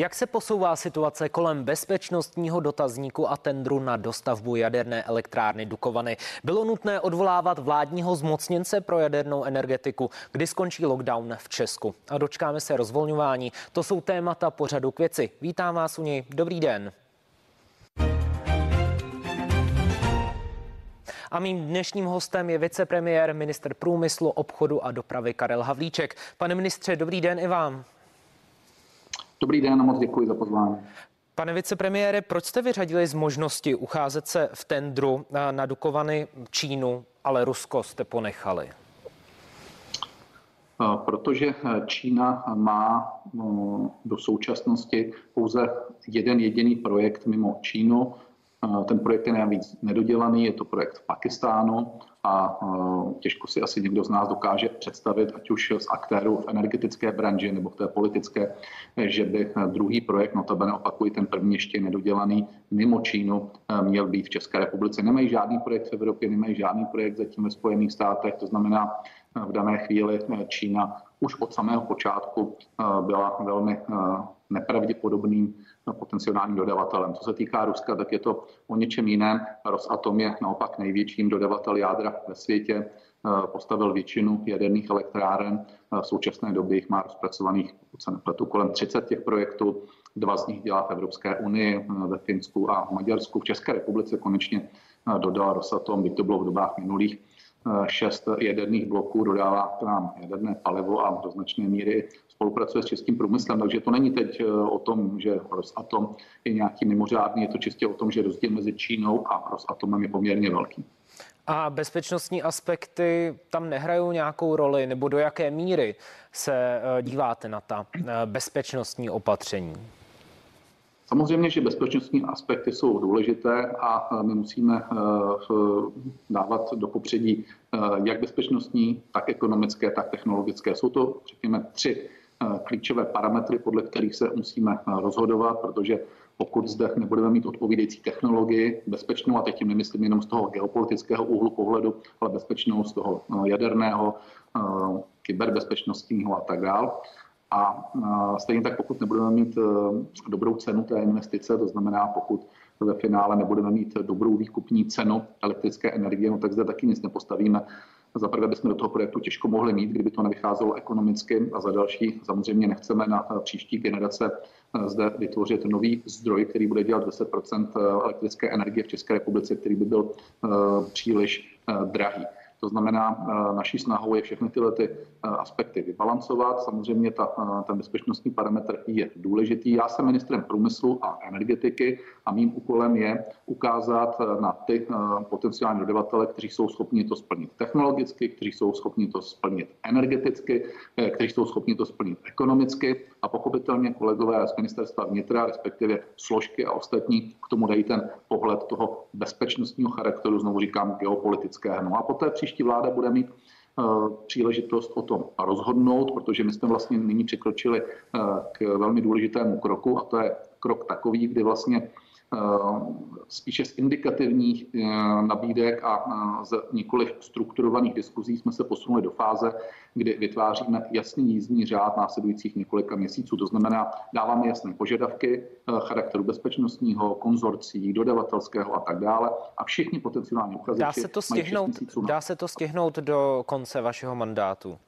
Jak se posouvá situace kolem bezpečnostního dotazníku a tendru na dostavbu jaderné elektrárny Dukovany? Bylo nutné odvolávat vládního zmocněnce pro jadernou energetiku, kdy skončí lockdown v Česku. A dočkáme se rozvolňování. To jsou témata pořadu k věci. Vítám vás u něj. Dobrý den. A mým dnešním hostem je vicepremiér, minister průmyslu, obchodu a dopravy Karel Havlíček. Pane ministře, dobrý den i vám. Dobrý den a moc děkuji za pozvání. Pane vicepremiére, proč jste vyřadili z možnosti ucházet se v tendru na Dukovany Čínu, ale Rusko jste ponechali? Protože Čína má do současnosti pouze jeden jediný projekt mimo Čínu, ten projekt je navíc nedodělaný, je to projekt v Pakistánu a těžko si asi někdo z nás dokáže představit, ať už z aktérů v energetické branži nebo v té politické, že by druhý projekt, notabene opakuji, ten první ještě nedodělaný, mimo Čínu měl být v České republice. Nemají žádný projekt v Evropě, nemají žádný projekt zatím ve Spojených státech, to znamená, v dané chvíli Čína už od samého počátku byla velmi nepravděpodobným potenciálním dodavatelem. Co se týká Ruska, tak je to o něčem jiném. Rosatom je naopak největším dodavatel jádra ve světě, postavil většinu jaderných elektráren. V současné době jich má rozpracovaných, pokud se nepletu, kolem 30 těch projektů. Dva z nich dělá v Evropské unii, ve Finsku a v Maďarsku. V České republice konečně dodal Rosatom, byť to bylo v dobách minulých, šest jaderných bloků, dodává k nám jaderné palivo a do značné míry spolupracuje s českým průmyslem, takže to není teď eh, o tom, že Rosatom je nějaký mimořádný, je to čistě o tom, že rozdíl mezi Čínou a Rosatomem je poměrně velký. A bezpečnostní aspekty tam nehrají nějakou roli, nebo do jaké míry se eh, díváte na ta eh, bezpečnostní opatření? Samozřejmě, že bezpečnostní aspekty jsou důležité a my musíme dávat do popředí jak bezpečnostní, tak ekonomické, tak technologické. Jsou to, řekněme, tři klíčové parametry, podle kterých se musíme eh, rozhodovat, protože pokud zde nebudeme mít odpovídající technologii, bezpečnou, a teď tím nemyslím jenom z toho geopolitického úhlu pohledu, ale bezpečnou z toho eh, jaderného, kyberbezpečnostního a tak dále. A stejně tak, pokud nebudeme mít dobrou cenu té investice, to znamená, pokud ve finále nebudeme mít dobrou výkupní cenu elektrické energie, no tak zde taky nic nepostavíme za prvé bychom do toho projektu těžko mohli mít, kdyby to nevycházelo ekonomicky a za další samozřejmě nechceme na eh, příští generace eh, zde vytvořit nový zdroj, který bude dělat 10 eh, elektrické energie v České republice, který by byl příliš drahý. To znamená, naší snahou je všechny tyhle ty aspekty vybalancovat. Samozřejmě ta, ten bezpečnostní parametr je důležitý. Já jsem ministrem průmyslu a energetiky a mým úkolem je ukázat na ty potenciální dodavatele, kteří jsou schopni to splnit technologicky, kteří jsou schopni to splnit energeticky, kteří jsou schopni to splnit ekonomicky a pochopitelně kolegové z ministerstva vnitra, respektive složky a ostatní k tomu dají ten pohled toho bezpečnostního charakteru, znovu říkám geopolitického. No a poté příští vláda bude mít eh, příležitost o tom rozhodnout, protože my jsme vlastně nyní překročili eh, k velmi důležitému kroku a to je krok takový, kdy vlastně Eh, spíše z indikativních eh, nabídek a eh, z nikoli strukturovaných diskuzí jsme se posunuli do fáze, kdy vytváříme jasný jízdní řád následujících několika měsíců. To znamená, dáváme jasné požadavky charakteru bezpečnostního, konzorcí, dodavatelského a tak dále. A všichni potenciální uchazeči dá se to stihnout, Dá se to stihnout do konce vašeho mandátu?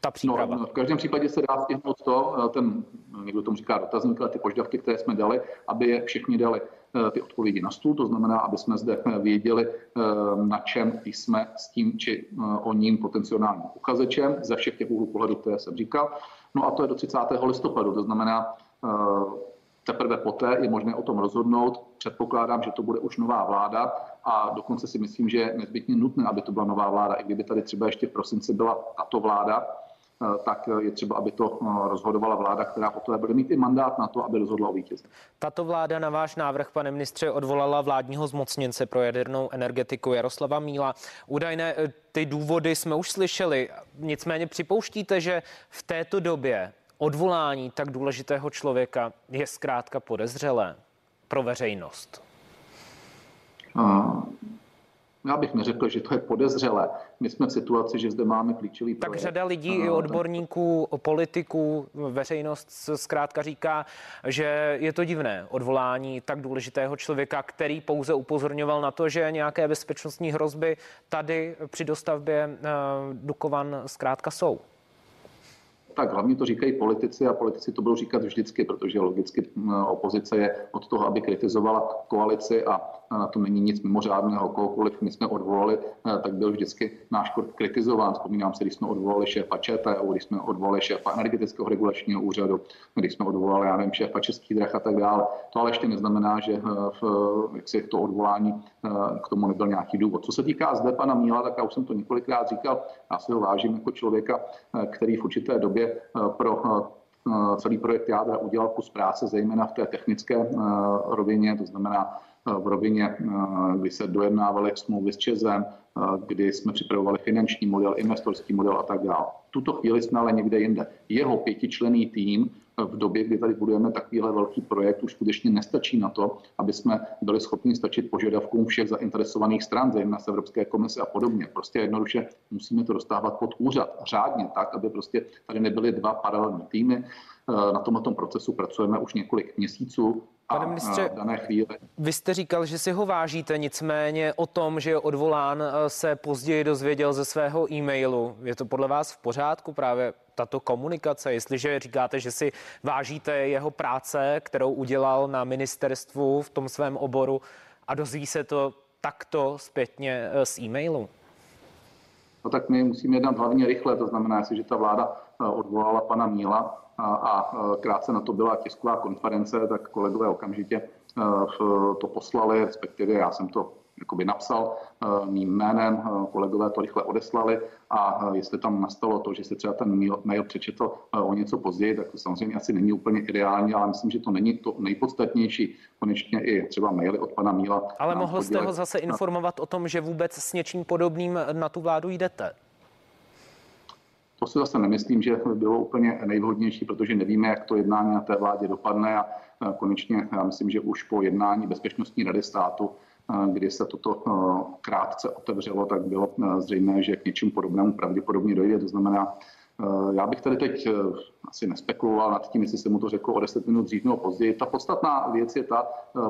Ta příprava? No, v každém případě se dá stihnout to, eh, ten, někdo tomu říká dotazník, ale ty požadavky, které jsme dali, aby je všichni dali eh, ty odpovědi na stůl, to znamená, aby jsme zde eh, věděli, na čem jsme s tím či o ním potenciálním uchazečem ze všech těch úhlů pohledu, které jsem říkal. No a to je do 30. listopadu, to znamená, teprve poté je možné o tom rozhodnout. Předpokládám, že to bude už nová vláda a dokonce si myslím, že je nezbytně nutné, aby to byla nová vláda. I kdyby tady třeba ještě v prosinci byla tato vláda, Eh, tak je třeba, aby to eh, rozhodovala vláda, která poté bude mít i mandát na to, aby rozhodla o vítězství. Tato vláda na váš návrh, pane ministře, odvolala vládního zmocněnce pro jadernou energetiku Jaroslava Míla. Údajné eh, ty důvody jsme už slyšeli, nicméně připouštíte, že v této době odvolání tak důležitého člověka je zkrátka podezřelé pro veřejnost? Já bych neřekl, že to je podezřelé. My jsme v situaci, že zde máme klíčový Tak projekt. řada lidí i odborníků, politiků, veřejnost zkrátka říká, že je to divné odvolání tak důležitého člověka, který pouze upozorňoval na to, že nějaké bezpečnostní hrozby tady při dostavbě eh, Dukovan zkrátka jsou. Tak hlavně to říkají politici a politici to budou říkat vždycky, protože logicky opozice je od toho, aby kritizovala koalici a na to není nic mimořádného. Kohokoliv my jsme odvolali, tak byl vždycky náš kritizován. Vzpomínám se, když jsme odvolali šéfa ČTU, když jsme odvolali šéfa energetického regulačního úřadu, když jsme odvolali, já nevím, šéfa českých drah a tak dále. To ale ještě neznamená, že v, jak si to odvolání k tomu nebyl nějaký důvod. Co se týká zde pana Míla, tak já už jsem to několikrát říkal, já si ho vážím jako člověka, který v určité době Eh, pro eh, celý projekt jádra udělal kus práce, zejména v té technické eh, rovině, to znamená v rovině, kdy se dojednávaly smlouvy s Čezem, kdy jsme připravovali finanční model, investorský model a tak dále. Tuto chvíli jsme ale někde jinde. Jeho pětičlený tým v době, kdy tady budujeme takovýhle velký projekt, už skutečně nestačí na to, aby jsme byli schopni stačit požadavkům všech zainteresovaných stran, zejména z Evropské komise a podobně. Prostě jednoduše musíme to dostávat pod úřad řádně tak, aby prostě tady nebyly dva paralelní týmy. Na tomto procesu pracujeme už několik měsíců. Pane ministře, dané chvíli. vy jste říkal, že si ho vážíte, nicméně o tom, že je odvolán, se později dozvěděl ze svého e-mailu. Je to podle vás v pořádku právě tato komunikace? Jestliže říkáte, že si vážíte jeho práce, kterou udělal na ministerstvu v tom svém oboru a dozví se to takto zpětně eh, z e-mailu? No tak my musíme jednat hlavně rychle, to znamená, že ta vláda eh, odvolala pana Míla a, eh, krátce na to byla tisková konference, tak kolegové okamžitě to poslali, respektive já jsem to jakoby napsal uh, mým jménem, kolegové to rychle odeslali a jestli tam nastalo to, že si třeba ten mail, mail přečetl o něco později, tak to samozřejmě asi není úplně ideální, ale myslím, že to není to nejpodstatnější. Konečně i třeba maily od pana Míla. Ale mohl jste ho zase informovat o tom, že vůbec s něčím podobným na tu vládu jdete? To si zase nemyslím, že bylo úplně nejvhodnější, protože nevíme, jak to jednání na té vládě dopadne a konečně já myslím, že už po jednání Bezpečnostní rady státu kdy se toto krátce otevřelo, tak bylo zřejmé, že k něčemu podobnému pravděpodobně dojde. To znamená, já bych tady teď asi nespekuloval nad tím, jestli se mu to řeklo o 10 minut dřív nebo později. Ta podstatná věc je ta,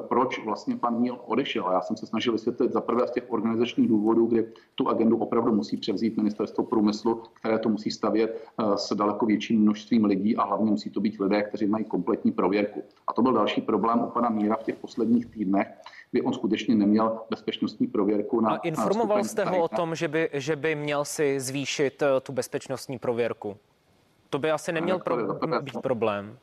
proč vlastně pan Míl odešel. Já jsem se snažil vysvětlit za prvé z těch organizačních důvodů, kdy tu agendu opravdu musí převzít ministerstvo průmyslu, které to musí stavět s daleko větším množstvím lidí a hlavně musí to být lidé, kteří mají kompletní prověrku. A to byl další problém u pana Míra v těch posledních týdnech, kdy on skutečně neměl bezpečnostní prověrku. Na, a informoval na jste ho o tom, že by, že by měl si zvýšit eh, tu bezpečnostní prověrku? To by asi neměl pro, být problém.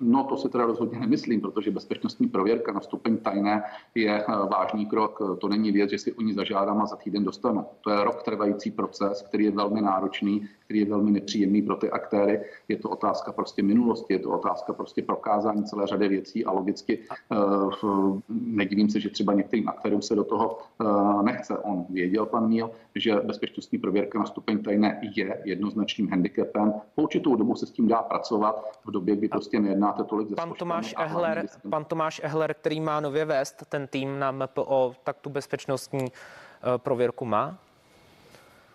No to si teda rozhodně nemyslím, protože bezpečnostní prověrka na stupeň tajné je eh, vážný krok. To není věc, že si o ní zažádám a za týden dostanu. To je rok trvající proces, který je velmi náročný, který je velmi nepříjemný pro ty aktéry. Je to otázka prostě minulosti, je to otázka prostě prokázání celé řady věcí a logicky uh, nedivím se, že třeba některým aktérům se do toho uh, nechce. On věděl, pan Míl, že bezpečnostní prověrka na stupeň tajné je jednoznačným handicapem. Po určitou dobu se s tím dá pracovat v době, kdy prostě nejednáte tolik ze pan Tomáš, Ehler, pan Tomáš Ehler, který má nově vést ten tým na MPO, tak tu bezpečnostní uh, prověrku má?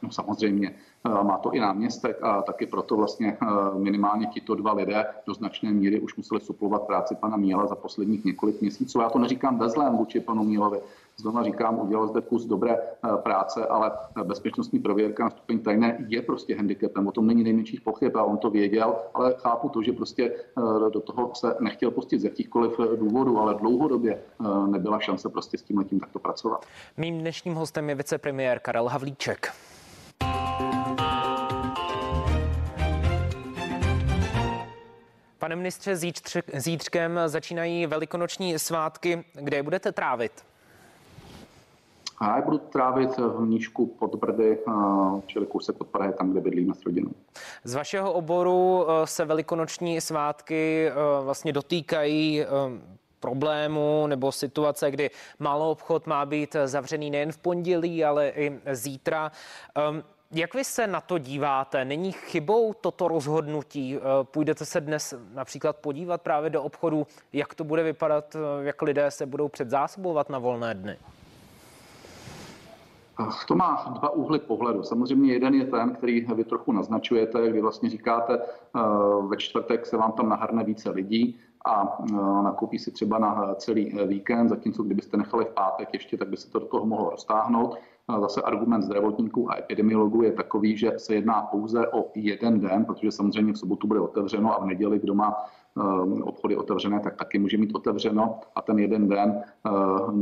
No samozřejmě. Eh, má to i náměstek a taky proto vlastně eh, minimálně tito dva lidé do značné míry už museli suplovat práci pana Míla za posledních několik měsíců. Já to neříkám ve zlém vůči panu Mílovi. Znova říkám, udělal zde kus dobré eh, práce, ale bezpečnostní prověrka na stupeň tajné je prostě handicapem. O tom není nejmenších pochyb a on to věděl, ale chápu to, že prostě do toho se nechtěl pustit z jakýchkoliv důvodů, ale dlouhodobě nebyla šance prostě s tím letím takto pracovat. Mým dnešním hostem je vicepremiér Karel Havlíček. Pane ministře, zítř, zítřkem začínají velikonoční svátky. Kde je budete trávit? A já budu trávit v Mníčku pod Brdy, čili kousek od Prahy, tam, kde bydlíme s rodinou. Z vašeho oboru e, se velikonoční svátky e, vlastně dotýkají e, problému nebo situace, kdy malou obchod má být zavřený nejen v pondělí, ale i zítra. Jak vy se na to díváte? Není chybou toto rozhodnutí? Eh, půjdete se dnes například podívat právě do obchodu, jak to bude vypadat, eh, jak lidé se budou předzásobovat na volné dny? To má dva úhly pohledu. Samozřejmě jeden je ten, který vy trochu naznačujete, kdy vlastně říkáte, ve čtvrtek se vám tam nahrne více lidí a nakoupí si třeba na celý víkend, zatímco kdybyste nechali v pátek ještě, tak by se to do toho mohlo roztáhnout. Zase argument zdravotníků a epidemiologů je takový, že se jedná pouze o jeden den, protože samozřejmě v sobotu bude otevřeno a v neděli, kdo má obchody otevřené, tak taky může mít otevřeno a ten jeden den eh,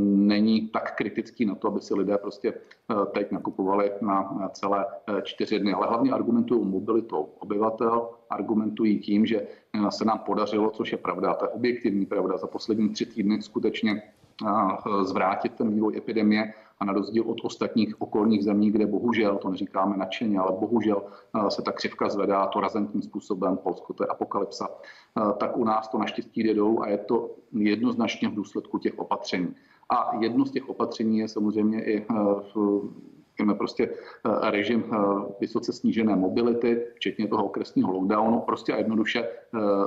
není tak kritický na to, aby si lidé prostě eh, teď nakupovali na celé čtyři dny. Ale hlavně argumentují mobilitou obyvatel, argumentují tím, že se nám podařilo, což je pravda, to je objektivní pravda, za poslední tři týdny skutečně zvrátit ten vývoj epidemie a na rozdíl od ostatních okolních zemí, kde bohužel, to neříkáme nadšeně, ale bohužel se ta křivka zvedá to razentním způsobem, Polsko to je apokalypsa, tak u nás to naštěstí jdou a je to jednoznačně v důsledku těch opatření. A jedno z těch opatření je samozřejmě i řekněme prostě režim vysoce snížené mobility, včetně toho okresního lockdownu, prostě a jednoduše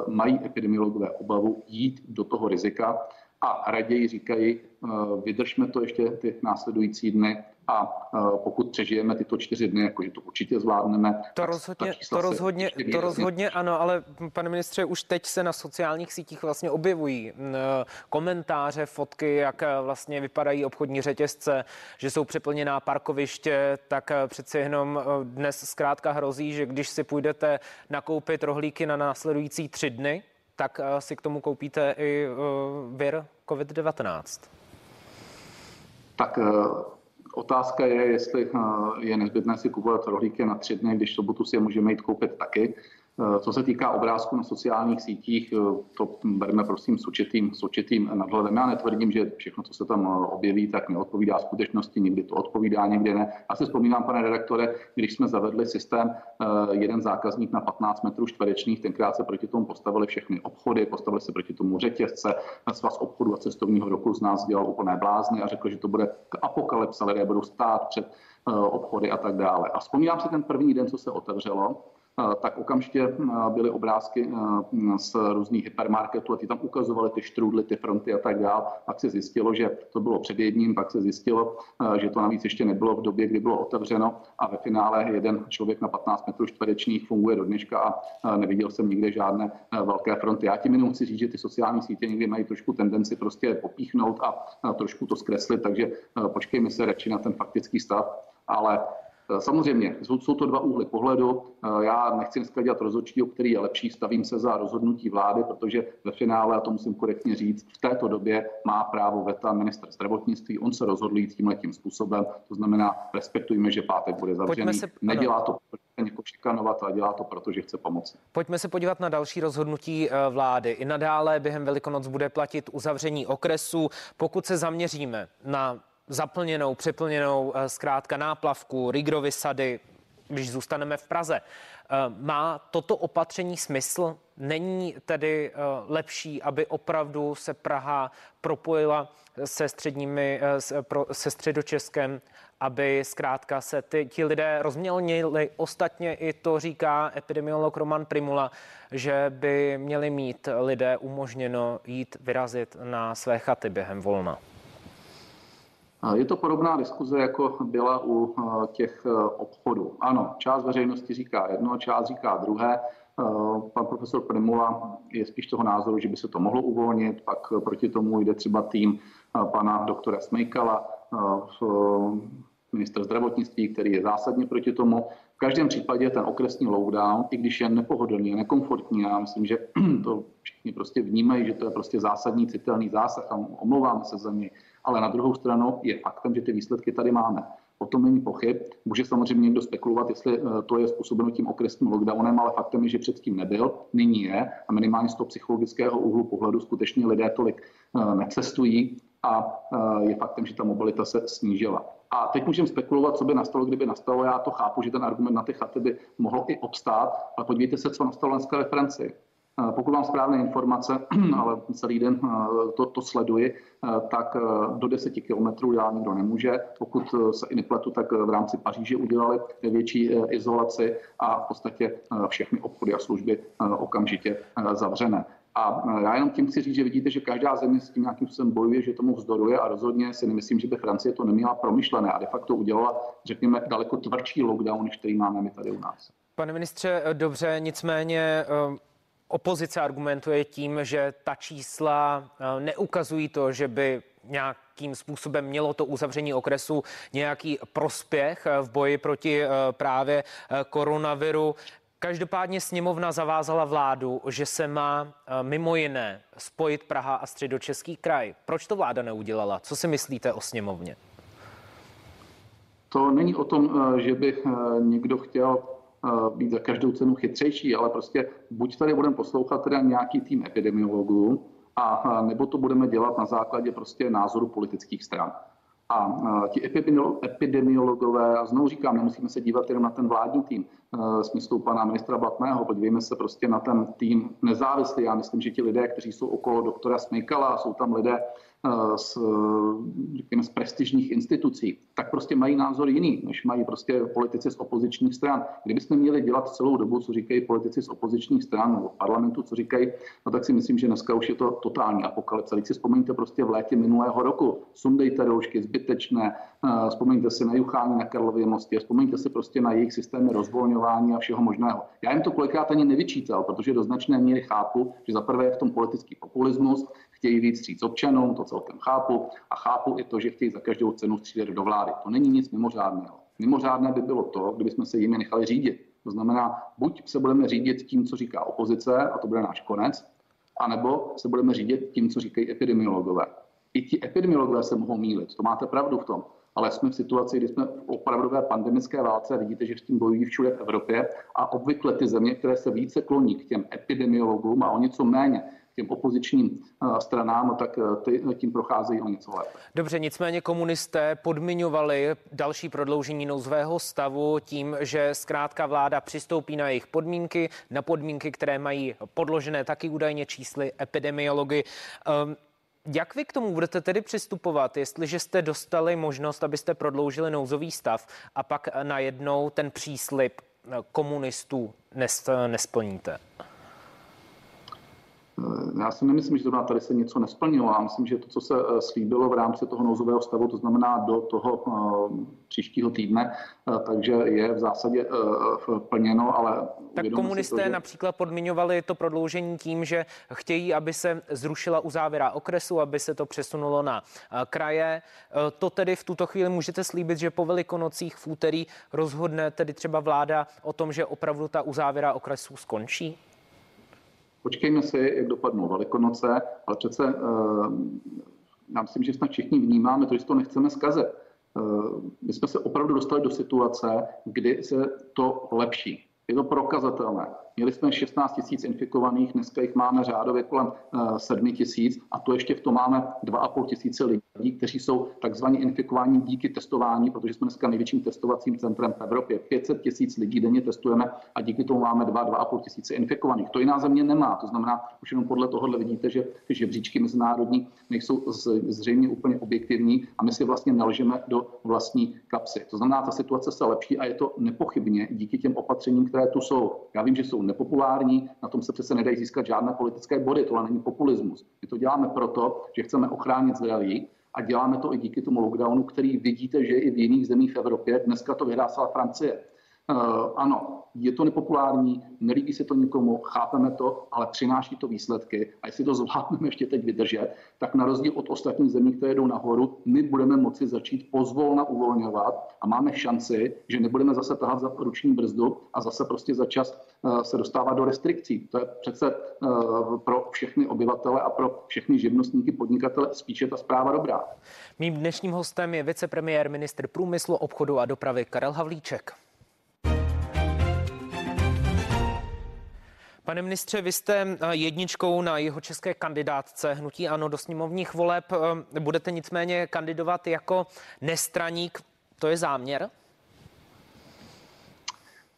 mají epidemiologové obavu jít do toho rizika a raději říkají, eh, vydržme to ještě ty následující dny a eh, pokud přežijeme tyto čtyři dny, jakože to určitě zvládneme. To rozhodně, to rozhodně, to rozhodně ano, ale pane ministře, už teď se na sociálních sítích vlastně objevují eh, komentáře, fotky, jak vlastně vypadají obchodní řetězce, že jsou přeplněná parkoviště, tak přeci jenom dnes zkrátka hrozí, že když si půjdete nakoupit rohlíky na následující tři dny, tak eh, si k tomu koupíte i eh, vir COVID-19. Tak eh, otázka je, jestli je nezbytné si kupovat rohlíky na tři dny, když sobotu si je můžeme jít koupit taky. Eh, co se týká obrázku na sociálních sítích, eh, to bereme prosím s určitým, s určitým nadhledem. Já netvrdím, že všechno, co se tam eh, objeví, tak neodpovídá skutečnosti, někdy to odpovídá, někdy ne. Já si vzpomínám, pane redaktore, když jsme zavedli systém jeden zákazník na 15 metrů čtverečných, tenkrát se proti tomu postavili všechny obchody, postavili se proti tomu řetězce, svaz obchodu a cestovního roku z nás dělal úplné blázny a řekl, že to bude apokalypsa, lidé budou stát před obchody a tak dále. A vzpomínám si ten první den, co se otevřelo, tak okamžitě byly obrázky z různých hypermarketů a ty tam ukazovali ty štrůdly, ty fronty a tak dále. Pak se zjistilo, že to bylo před jedním, pak se zjistilo, že to navíc ještě nebylo v době, kdy bylo otevřeno a ve finále jeden člověk na 15 metrů čtverečních funguje do dneška a neviděl jsem nikde žádné velké fronty. Já tím jenom chci říct, že ty sociální sítě někdy mají trošku tendenci prostě popíchnout a trošku to zkreslit, takže počkejme se radši na ten faktický stav, ale samozřejmě, jsou to dva úhly pohledu. Eh, já nechci dneska dělat rozhodčí, o který je lepší, stavím se za rozhodnutí vlády, protože ve finále, a to musím korektně říct, v této době má právo veta minister zdravotnictví, on se rozhodl jít tímhle tím způsobem, to znamená, respektujme, že pátek bude zavřený. Se, Nedělá to, protože někoho šikanovat, ale dělá to, protože chce pomoci. Pojďme se podívat na další rozhodnutí eh, vlády. I nadále během Velikonoc bude platit uzavření okresu. Pokud se zaměříme na zaplněnou, přeplněnou eh, zkrátka náplavku, Rigrovy sady, když zůstaneme v Praze. Eh, má toto opatření smysl? Není tedy eh, lepší, aby opravdu se Praha propojila se středními, se středočeskem, aby zkrátka se ty, ti lidé rozmělnili. Ostatně i to říká epidemiolog Roman Primula, že by měli mít lidé umožněno jít vyrazit na své chaty během volna. Je to podobná diskuze, jako byla u eh, těch eh, obchodů. Ano, část veřejnosti říká jedno, část říká druhé. Eh, pan profesor Primula je spíš toho názoru, že by se to mohlo uvolnit, pak proti tomu jde třeba tým pana doktora Smejkala, minister zdravotnictví, který je zásadně proti tomu. V každém případě ten okresní lockdown, i když je nepohodlný nekomfortní, já myslím, že to všichni prostě vnímají, že to je prostě zásadní citelný zásah a omlouváme se za něj, ale na druhou stranu je faktem, že ty výsledky tady máme. O tom není pochyb. Může samozřejmě někdo spekulovat, jestli eh, to je způsobeno tím okresním lockdownem, ale faktem je, že předtím nebyl, nyní je a minimálně z toho psychologického úhlu pohledu skutečně lidé tolik eh, necestují a eh, je faktem, že ta mobilita se snížila. A teď můžeme spekulovat, co by nastalo, kdyby nastalo. Já to chápu, že ten argument na ty chaty by mohl i obstát, ale podívejte se, co nastalo dneska ve Francii. Pokud mám správné informace, ale celý den eh, to, to sleduji, eh, tak eh, do 10 kilometrů já nikdo nemůže. Pokud se i nepletu, tak v rámci Paříže udělali větší izolaci a v podstatě všechny obchody a služby okamžitě zavřené. A já jenom tím chci říct, že vidíte, že každá země s tím nějakým způsobem bojuje, že tomu vzdoruje a rozhodně si nemyslím, že by Francie to neměla promyšlené a de facto udělala, řekněme, daleko tvrdší lockdown, než který máme my tady u nás. Pane ministře, dobře, nicméně opozice argumentuje tím, že ta čísla neukazují to, že by nějakým způsobem mělo to uzavření okresu nějaký prospěch v boji proti právě koronaviru. Každopádně sněmovna zavázala vládu, že se má eh, mimo jiné spojit Praha a středočeský kraj. Proč to vláda neudělala? Co si myslíte o sněmovně? To není o tom, eh, že by eh, někdo chtěl být za každou cenu chytřejší, ale prostě buď tady budeme poslouchat teda nějaký tým epidemiologů, a nebo to budeme dělat na základě prostě názoru politických stran. A ti epidemiologové, a znovu říkám, nemusíme se dívat jenom na ten vládní tým, smyslu pana ministra Blatného, podívejme se prostě na ten tým nezávislý. Já myslím, že ti lidé, kteří jsou okolo doktora Smejkala, jsou tam lidé, z, řekněme, z prestižních institucí, tak prostě mají názor jiný, než mají prostě politici z opozičních stran. Kdybychom měli dělat celou dobu, co říkají politici z opozičních stran nebo parlamentu, co říkají, no tak si myslím, že dneska už je to totální apokalypse. Když si vzpomeňte prostě v létě minulého roku, sundejte roušky zbytečné, eh, vzpomeňte si na Juchání na Karlově mostě, vzpomeňte si prostě na jejich systémy rozvolňování a všeho možného. Já jim to kolikrát ani nevyčítal, protože do značné míry chápu, že za prvé je v tom politický populismus, chtějí víc říct občanům, to celkem chápu, a chápu i to, že chtějí za každou cenu střílet do vlády. To není nic mimořádného. Mimořádné by bylo to, kdybychom se jimi nechali řídit. To znamená, buď se budeme řídit tím, co říká opozice, a to bude náš konec, anebo se budeme řídit tím, co říkají epidemiologové. I ti epidemiologové se mohou mílit, to máte pravdu v tom, ale jsme v situaci, kdy jsme v opravdové pandemické válce vidíte, že s tím bojují všude v Evropě a obvykle ty země, které se více kloní k těm epidemiologům a o něco méně těm opozičním eh, stranám, tak eh, ty tím procházejí o něco lépe. Dobře, nicméně komunisté podmiňovali další prodloužení nouzového stavu tím, že zkrátka vláda přistoupí na jejich podmínky, na podmínky, které mají podložené taky údajně čísly epidemiology. Um, jak vy k tomu budete tedy přistupovat, jestliže jste dostali možnost, abyste prodloužili nouzový stav a pak najednou ten příslip eh, komunistů nesplníte? Eh, já si nemyslím, že zrovna tady se něco nesplnilo. Já myslím, že to, co se eh, slíbilo v rámci toho nouzového stavu, to znamená do toho eh, příštího týdne, takže je v zásadě plněno, ale... Tak komunisté to, že... například podmiňovali to prodloužení tím, že chtějí, aby se zrušila uzávěra okresu, aby se to přesunulo na kraje. To tedy v tuto chvíli můžete slíbit, že po velikonocích v úterý rozhodne tedy třeba vláda o tom, že opravdu ta uzávěra okresu skončí? Počkejme si, jak dopadnou Velikonoce, ale přece eh, já myslím, že snad všichni vnímáme to, že to nechceme zkazet. Eh, my jsme se opravdu dostali do situace, kdy se to lepší. Je to prokazatelné. Měli jsme 16 tisíc infikovaných, dneska jich máme řádově kolem 7 eh, tisíc a to ještě v tom máme 2,5 tisíce lidí, kteří jsou takzvaně infikováni díky testování, protože jsme dneska největším testovacím centrem v Evropě. 500 tisíc lidí denně testujeme a díky tomu máme 2-2,5 tisíce infikovaných. To jiná země nemá. To znamená, už jenom podle tohohle vidíte, že ty žebříčky mezinárodní nejsou zřejmě úplně objektivní a my si vlastně nalžeme do vlastní kapsy. To znamená, ta situace se lepší a je to nepochybně díky těm opatřením, které tu jsou. Já vím, že jsou nepopulární, na tom se přece nedají získat žádné politické body, tohle není populismus. My to děláme proto, že chceme ochránit zdraví a děláme to i díky tomu lockdownu, který vidíte, že i v jiných zemích v Evropě. Dneska to vyhrásala Francie. Uh, ano, je to nepopulární, nelíbí se to nikomu, chápeme to, ale přináší to výsledky. A jestli to zvládneme ještě teď vydržet, tak na rozdíl od ostatních zemí, které jdou nahoru, my budeme moci začít pozvolna uvolňovat a máme šanci, že nebudeme zase tahat za ruční brzdu a zase prostě za čas uh, se dostávat do restrikcí. To je přece uh, pro všechny obyvatele a pro všechny živnostníky, podnikatele spíše ta zpráva dobrá. Mým dnešním hostem je vicepremiér ministr průmyslu, obchodu a dopravy Karel Havlíček. Pane ministře, vy jste eh, jedničkou na jeho české kandidátce hnutí ANO do sněmovních voleb. Eh, budete nicméně kandidovat jako nestraník. To je záměr?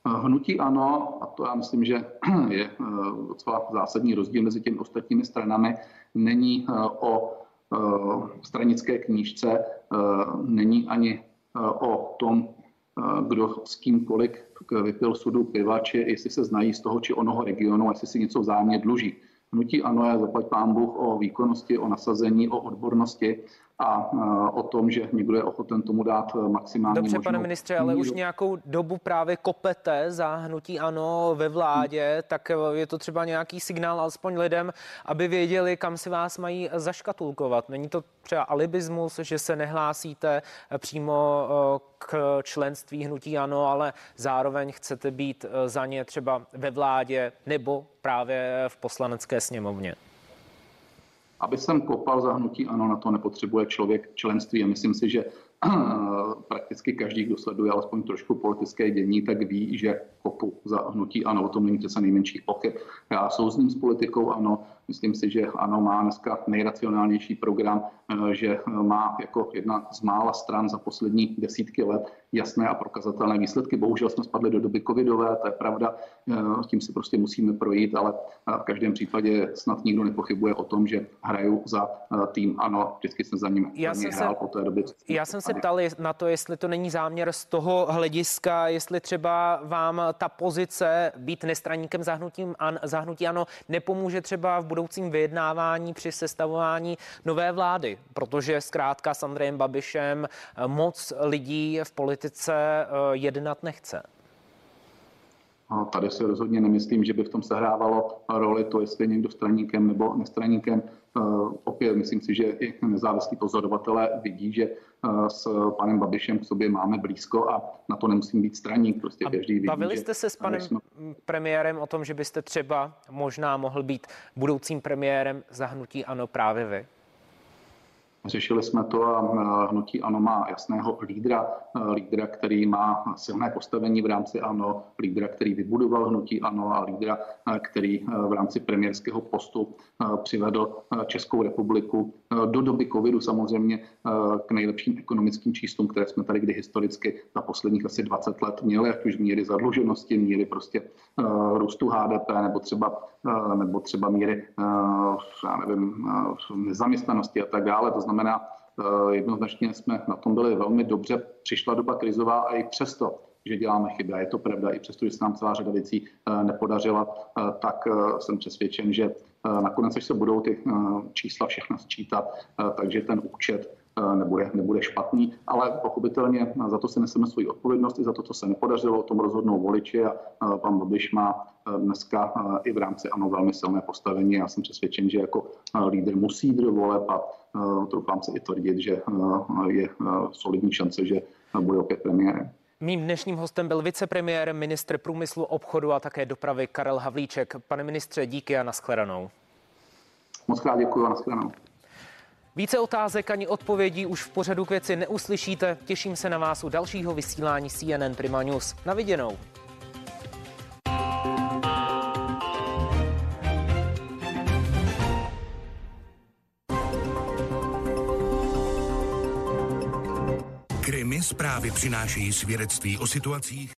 Eh, hnutí ano, a to já myslím, že je docela zásadní rozdíl mezi těmi ostatními stranami, není o stranické knížce, není ani o tom, kdo s kým kolik vypil sudu piva, či jestli se znají z toho či onoho regionu, jestli si něco vzájemně dluží. Hnutí ano je zaplať pán Bůh o výkonnosti, o nasazení, o odbornosti a o tom, že někdo je ochoten tomu dát maximální Dobře, možnou pane ministře, ale už nějakou dobu právě kopete za hnutí ANO ve vládě, tak je to třeba nějaký signál alespoň lidem, aby věděli, kam si vás mají zaškatulkovat. Není to třeba alibismus, že se nehlásíte přímo k členství hnutí ANO, ale zároveň chcete být za ně třeba ve vládě nebo právě v poslanecké sněmovně? Aby jsem kopal za hnutí ANO, na to nepotřebuje člověk členství. A myslím si, že prakticky každý, kdo sleduje alespoň trošku politické dění, tak ví, že kopu za hnutí ano, o tom není přece nejmenších pochyb. Já souzním s politikou ano, myslím si, že ano má dneska nejracionálnější program, eh, že má jako jedna z mála stran za poslední desítky let jasné a prokazatelné výsledky. Bohužel jsme spadli do doby covidové, to je pravda, eh, tím si prostě musíme projít, ale v každém případě snad nikdo nepochybuje o tom, že hraju za eh, tým ano, vždycky jsem za ním já jsem hrál se, po té době. Já jsem se ptal na to, jestli to není záměr z toho hlediska, jestli třeba vám ta pozice být nestraníkem zahnutím an, zahnutí ano nepomůže třeba v budoucím vyjednávání při sestavování nové vlády, protože zkrátka s Andrejem Babišem moc lidí v politice eh, jednat nechce. A tady si rozhodně nemyslím, že by v tom sehrávalo roli to, jestli je někdo straníkem nebo nestraníkem. Eh, opět myslím si, že i nezávislí pozorovatelé vidí, že eh, s panem Babišem k sobě máme blízko a na to nemusím být straník. Prostě a každý vidí, bavili jste se s panem jsme... premiérem o tom, že byste třeba možná mohl být budoucím premiérem zahnutí ANO právě vy? Řešili jsme to a hnutí ANO má jasného lídra, lídra, který má silné postavení v rámci ANO, lídra, který vybudoval hnutí ANO a lídra, který v rámci premiérského postu přivedl Českou republiku do doby covidu samozřejmě k nejlepším ekonomickým číslům, které jsme tady kdy historicky za posledních asi 20 let měli, ať už míry zadluženosti, míry prostě růstu HDP nebo třeba, nebo třeba míry já nevím, nezaměstnanosti a tak dále. To znamená, eh, jednoznačně jsme na tom byli velmi dobře. Přišla doba krizová a i přesto, že děláme chyby, a je to pravda, i přesto, že se nám celá řada věcí eh, nepodařila, eh, tak jsem přesvědčen, že nakonec, až se budou ty čísla všechna sčítat, takže ten účet nebude, nebude špatný, ale pochopitelně za to si neseme svoji odpovědnost i za to, co se nepodařilo, o tom rozhodnou voliči a pan Babiš má dneska i v rámci ANO velmi silné postavení. Já jsem přesvědčen, že jako lídr musí jít do voleb a troufám se i tvrdit, že je solidní šance, že bude opět premiérem. Mým dnešním hostem byl vicepremiér, ministr průmyslu, obchodu a také dopravy Karel Havlíček. Pane ministře, díky a nashledanou. Moc krát děkuji a nashledanou. Více otázek ani odpovědí už v pořadu k věci neuslyšíte. Těším se na vás u dalšího vysílání CNN Prima News. Na viděnou. Krimi zprávy přinášejí svědectví o situacích,